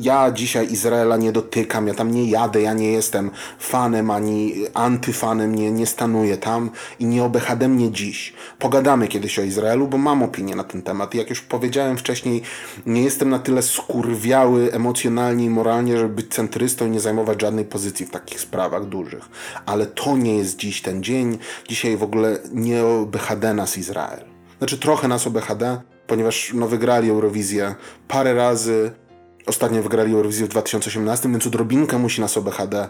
Ja dzisiaj Izraela nie dotykam, ja tam nie jadę, ja nie jestem fanem ani antyfanem, nie, nie stanuję tam i nie obechadem mnie dziś. Pogadamy kiedyś o Izraelu, bo mam opinię na ten temat. Jak już powiedziałem wcześniej, nie jestem na tyle skurwiały emocjonalnie i moralnie, żeby być centrystą i nie zajmować żadnej pozycji w takich sprawach dużych. Ale to nie jest dziś ten dzień. Dzisiaj w ogóle nie BHD nas Izrael. Znaczy trochę nas o BHD, ponieważ no, wygrali Eurowizję parę razy. Ostatnio wygrali Eurowizję w 2018, więc odrobinkę musi nas o BHD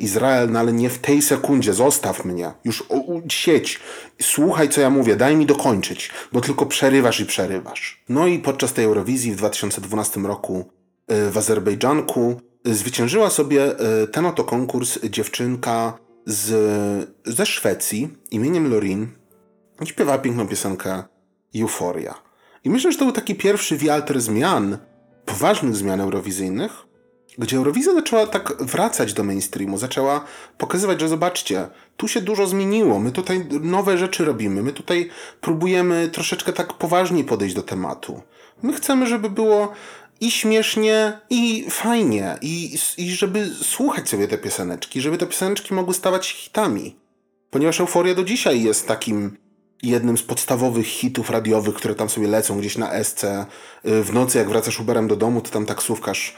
Izrael, no ale nie w tej sekundzie, zostaw mnie, już sieć, słuchaj co ja mówię, daj mi dokończyć, bo tylko przerywasz i przerywasz. No i podczas tej Eurowizji w 2012 roku y, w Azerbejdżanku y, zwyciężyła sobie ten oto konkurs dziewczynka z, ze Szwecji imieniem Lorin i śpiewała piękną piosenkę Euforia. I myślę, że to był taki pierwszy wiatr zmian, poważnych zmian eurowizyjnych, gdzie Eurowizja zaczęła tak wracać do mainstreamu, zaczęła pokazywać, że zobaczcie, tu się dużo zmieniło, my tutaj nowe rzeczy robimy, my tutaj próbujemy troszeczkę tak poważniej podejść do tematu. My chcemy, żeby było i śmiesznie, i fajnie, i, i żeby słuchać sobie te pioseneczki, żeby te pioseneczki mogły stawać się hitami. Ponieważ Euforia do dzisiaj jest takim jednym z podstawowych hitów radiowych, które tam sobie lecą gdzieś na SC. Y, w nocy, jak wracasz Uberem do domu, to tam taksówkarz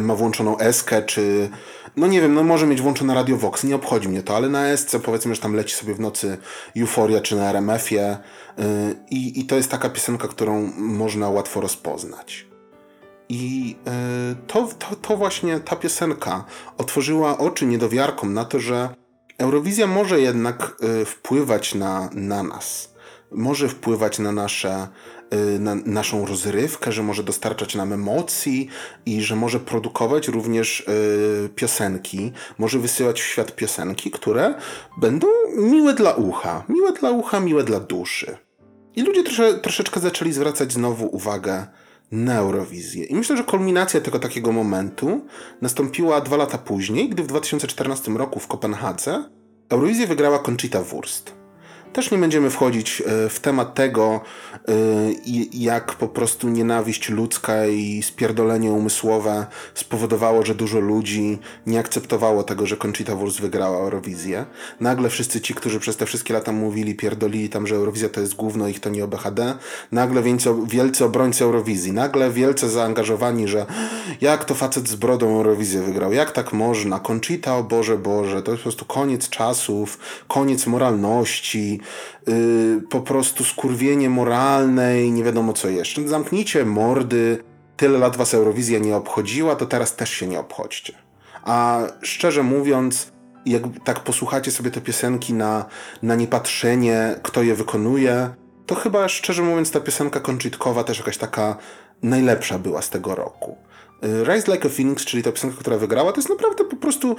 ma włączoną eskę, czy no nie wiem, no może mieć włączone Radio Vox, nie obchodzi mnie to, ale na SC powiedzmy, że tam leci sobie w nocy Euforia, czy na RMF-ie y, i, i to jest taka piosenka, którą można łatwo rozpoznać. I to, to, to właśnie ta piosenka otworzyła oczy niedowiarkom na to, że Eurowizja może jednak y, wpływać na, na nas. Może wpływać na, nasze, y, na naszą rozrywkę, że może dostarczać nam emocji i że może produkować również y, piosenki, może wysyłać w świat piosenki, które będą miłe dla ucha, miłe dla ucha, miłe dla duszy. I ludzie trosze, troszeczkę zaczęli zwracać znowu uwagę na Eurowizję. I myślę, że kulminacja tego takiego momentu nastąpiła dwa lata później, gdy w 2014 roku w Kopenhadze Eurowizję wygrała Conchita Wurst. Też nie będziemy wchodzić e, w temat tego, e, jak po prostu nienawiść ludzka i spierdolenie umysłowe spowodowało, że dużo ludzi nie akceptowało tego, że Conchita Wurst wygrała Eurowizję. Nagle wszyscy ci, którzy przez te wszystkie lata mówili, pierdolili tam, że Eurowizja to jest główno, ich to nie OBHD, nagle wielcy, obrońcy Eurowizji, nagle wielce zaangażowani, że jak to facet z brodą Eurowizję wygrał, jak tak można, Conchita, o Boże, Boże, to jest po prostu koniec czasów, koniec moralności, po prostu skurwienie moralne i nie wiadomo co jeszcze. Zamknijcie mordy, tyle lat was Eurowizja nie obchodziła, to teraz też się nie obchodźcie. A szczerze mówiąc, jak tak posłuchacie sobie te piosenki na, na niepatrzenie, kto je wykonuje, to chyba szczerze mówiąc ta piosenka konczytkowa też jakaś taka najlepsza była z tego roku. Y, Rise Like a Phoenix, czyli ta piosenka, która wygrała, to jest naprawdę po prostu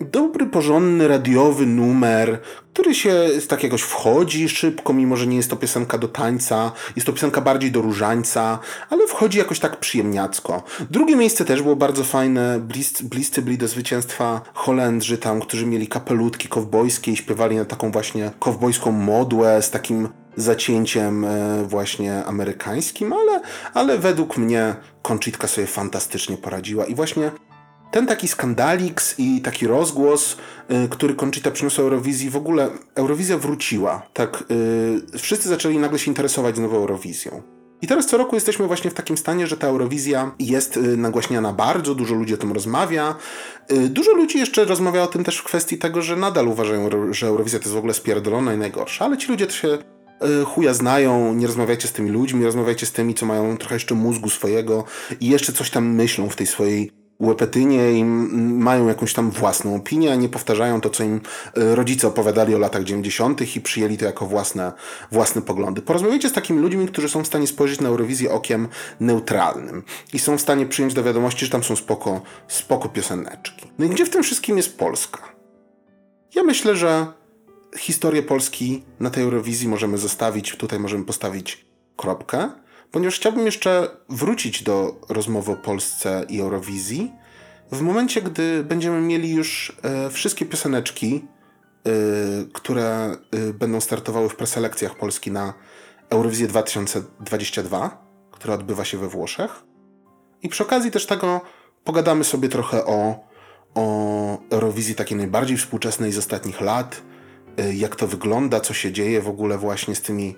dobry, porządny, radiowy numer, który się tak jakoś wchodzi szybko, mimo że nie jest to piosenka do tańca, jest to piosenka bardziej do różańca, ale wchodzi jakoś tak przyjemniacko. Drugie miejsce też było bardzo fajne, bliscy, bliscy byli do zwycięstwa Holendrzy tam, którzy mieli kapelutki kowbojskie i śpiewali na taką właśnie kowbojską modłę z takim zacięciem e, właśnie amerykańskim, ale, ale według mnie Conchitka sobie fantastycznie poradziła i właśnie ten taki skandaliks i taki rozgłos, y, który Conchita przyniosła Eurowizji, w ogóle Eurowizja wróciła. Tak, y, wszyscy zaczęli nagle się interesować nową Eurowizją. I teraz co roku jesteśmy właśnie w takim stanie, że ta Eurowizja jest y, nagłaśniana bardzo, dużo ludzi o tym rozmawia. Dużo ludzi jeszcze rozmawia o tym też w kwestii tego, że nadal uważają, że Eurowizja to jest w ogóle spierdolona i najgorsza, ale ci ludzie to się chuja znają, nie rozmawiajcie z tymi ludźmi, rozmawiajcie z tymi, co mają trochę jeszcze mózgu swojego i jeszcze coś tam myślą w tej swojej łepetynie i mają jakąś tam własną opinię, a nie powtarzają to, co im e, rodzice opowiadali o latach 90. i przyjęli to jako własne, własne poglądy. Porozmawiajcie z takimi ludźmi, którzy są w stanie spojrzeć na Eurowizję okiem neutralnym i są w stanie przyjąć do wiadomości, że tam są spoko, spoko pioseneczki. No i gdzie w tym wszystkim jest Polska? Ja myślę, że historię Polski na tej Eurowizji możemy zostawić, tutaj możemy postawić kropkę ponieważ chciałbym jeszcze wrócić do rozmowy o Polsce i Eurowizji. W momencie, gdy będziemy mieli już e, wszystkie pioseneczki, e, które e, będą startowały w preselekcjach Polski na Eurowizję 2022, która odbywa się we Włoszech. I przy okazji też tego pogadamy sobie trochę o, o Eurowizji takiej najbardziej współczesnej z ostatnich lat, jak to wygląda, co się dzieje w ogóle właśnie z tymi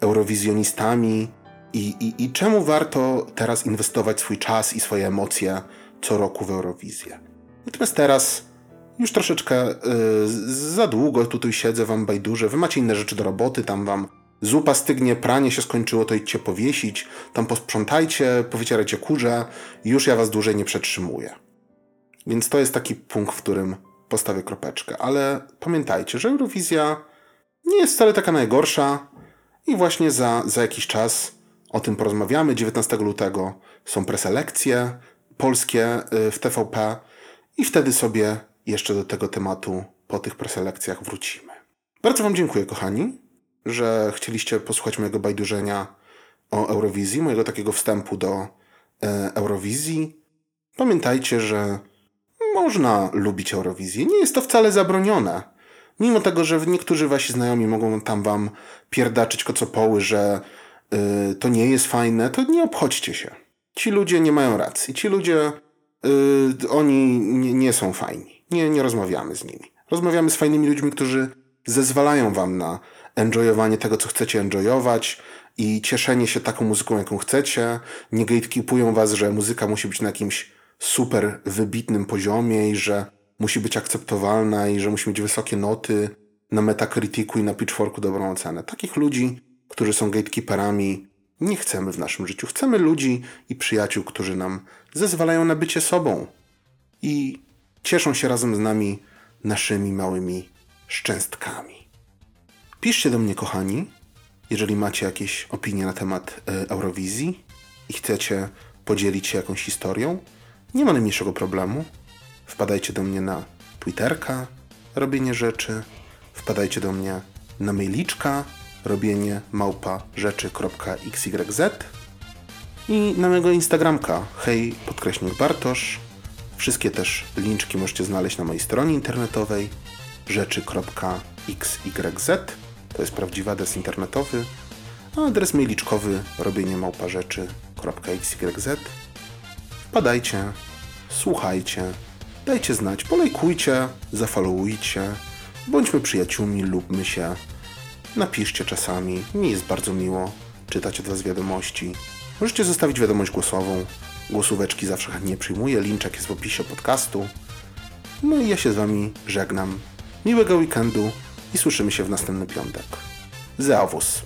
eurowizjonistami, i, i, I czemu warto teraz inwestować swój czas i swoje emocje co roku w Eurowizję? Natomiast teraz już troszeczkę yy, za długo tutaj siedzę wam bajdurze, wy macie inne rzeczy do roboty, tam wam zupa stygnie, pranie się skończyło, to idźcie powiesić, tam posprzątajcie, powycierajcie kurze, już ja was dłużej nie przetrzymuję. Więc to jest taki punkt, w którym postawię kropeczkę. Ale pamiętajcie, że Eurowizja nie jest wcale taka najgorsza i właśnie za, za jakiś czas o tym porozmawiamy. 19 lutego są preselekcje polskie y, w TVP i wtedy sobie jeszcze do tego tematu po tych preselekcjach wrócimy. Bardzo Wam dziękuję, kochani, że chcieliście posłuchać mojego bajdurzenia o Eurowizji, mojego takiego wstępu do e, Eurowizji. Pamiętajcie, że można lubić Eurowizję. Nie jest to wcale zabronione. Mimo tego, że niektórzy wasi znajomi mogą tam wam pierdaczyć kocopoły, że Y, to nie jest fajne, to nie obchodźcie się. Ci ludzie nie mają racji. Ci ludzie, yy, oni nie, nie, są fajni. Nie, nie rozmawiamy z nimi. Rozmawiamy z fajnymi ludźmi, którzy zezwalają wam na enjoyowanie tego, co chcecie enjoyować i cieszenie się taką muzyką, jaką chcecie. Nie gatekeepują was, że muzyka musi być na jakimś super wybitnym poziomie i że musi być akceptowalna i że musi mieć wysokie noty na Metacriticu i na Pitchforku dobrą ocenę. Takich ludzi którzy są gatekeeperami, nie chcemy w naszym życiu. Chcemy ludzi i przyjaciół, którzy nam zezwalają na bycie sobą i cieszą się razem z nami naszymi małymi szczęstkami. Piszcie do mnie, kochani, jeżeli macie jakieś opinie na temat e, Eurowizji i chcecie podzielić się jakąś historią. Nie ma najmniejszego problemu. Wpadajcie do mnie na Twitterka, robienie rzeczy. Wpadajcie do mnie na mailiczka robienie małpa rzeczy.xyz i na mojego Instagramka hej podkreśnik Bartosz. Wszystkie też linczki możecie znaleźć na mojej stronie internetowej rzeczy.xyz to jest prawdziwy adres internetowy, a adres mailiczkowy robienie małpa rzeczy.xyz Wpadajcie, słuchajcie, dajcie znać, polejkujcie, zafollowujcie, bądźmy przyjaciółmi, lubmy się, Napiszcie czasami, mi jest bardzo miło czytać od Was wiadomości. Możecie zostawić wiadomość głosową. Głosóweczki zawsze chętnie przyjmuję, linczek jest w opisie podcastu. No i ja się z Wami żegnam. Miłego weekendu i słyszymy się w następny piątek. Zeawus.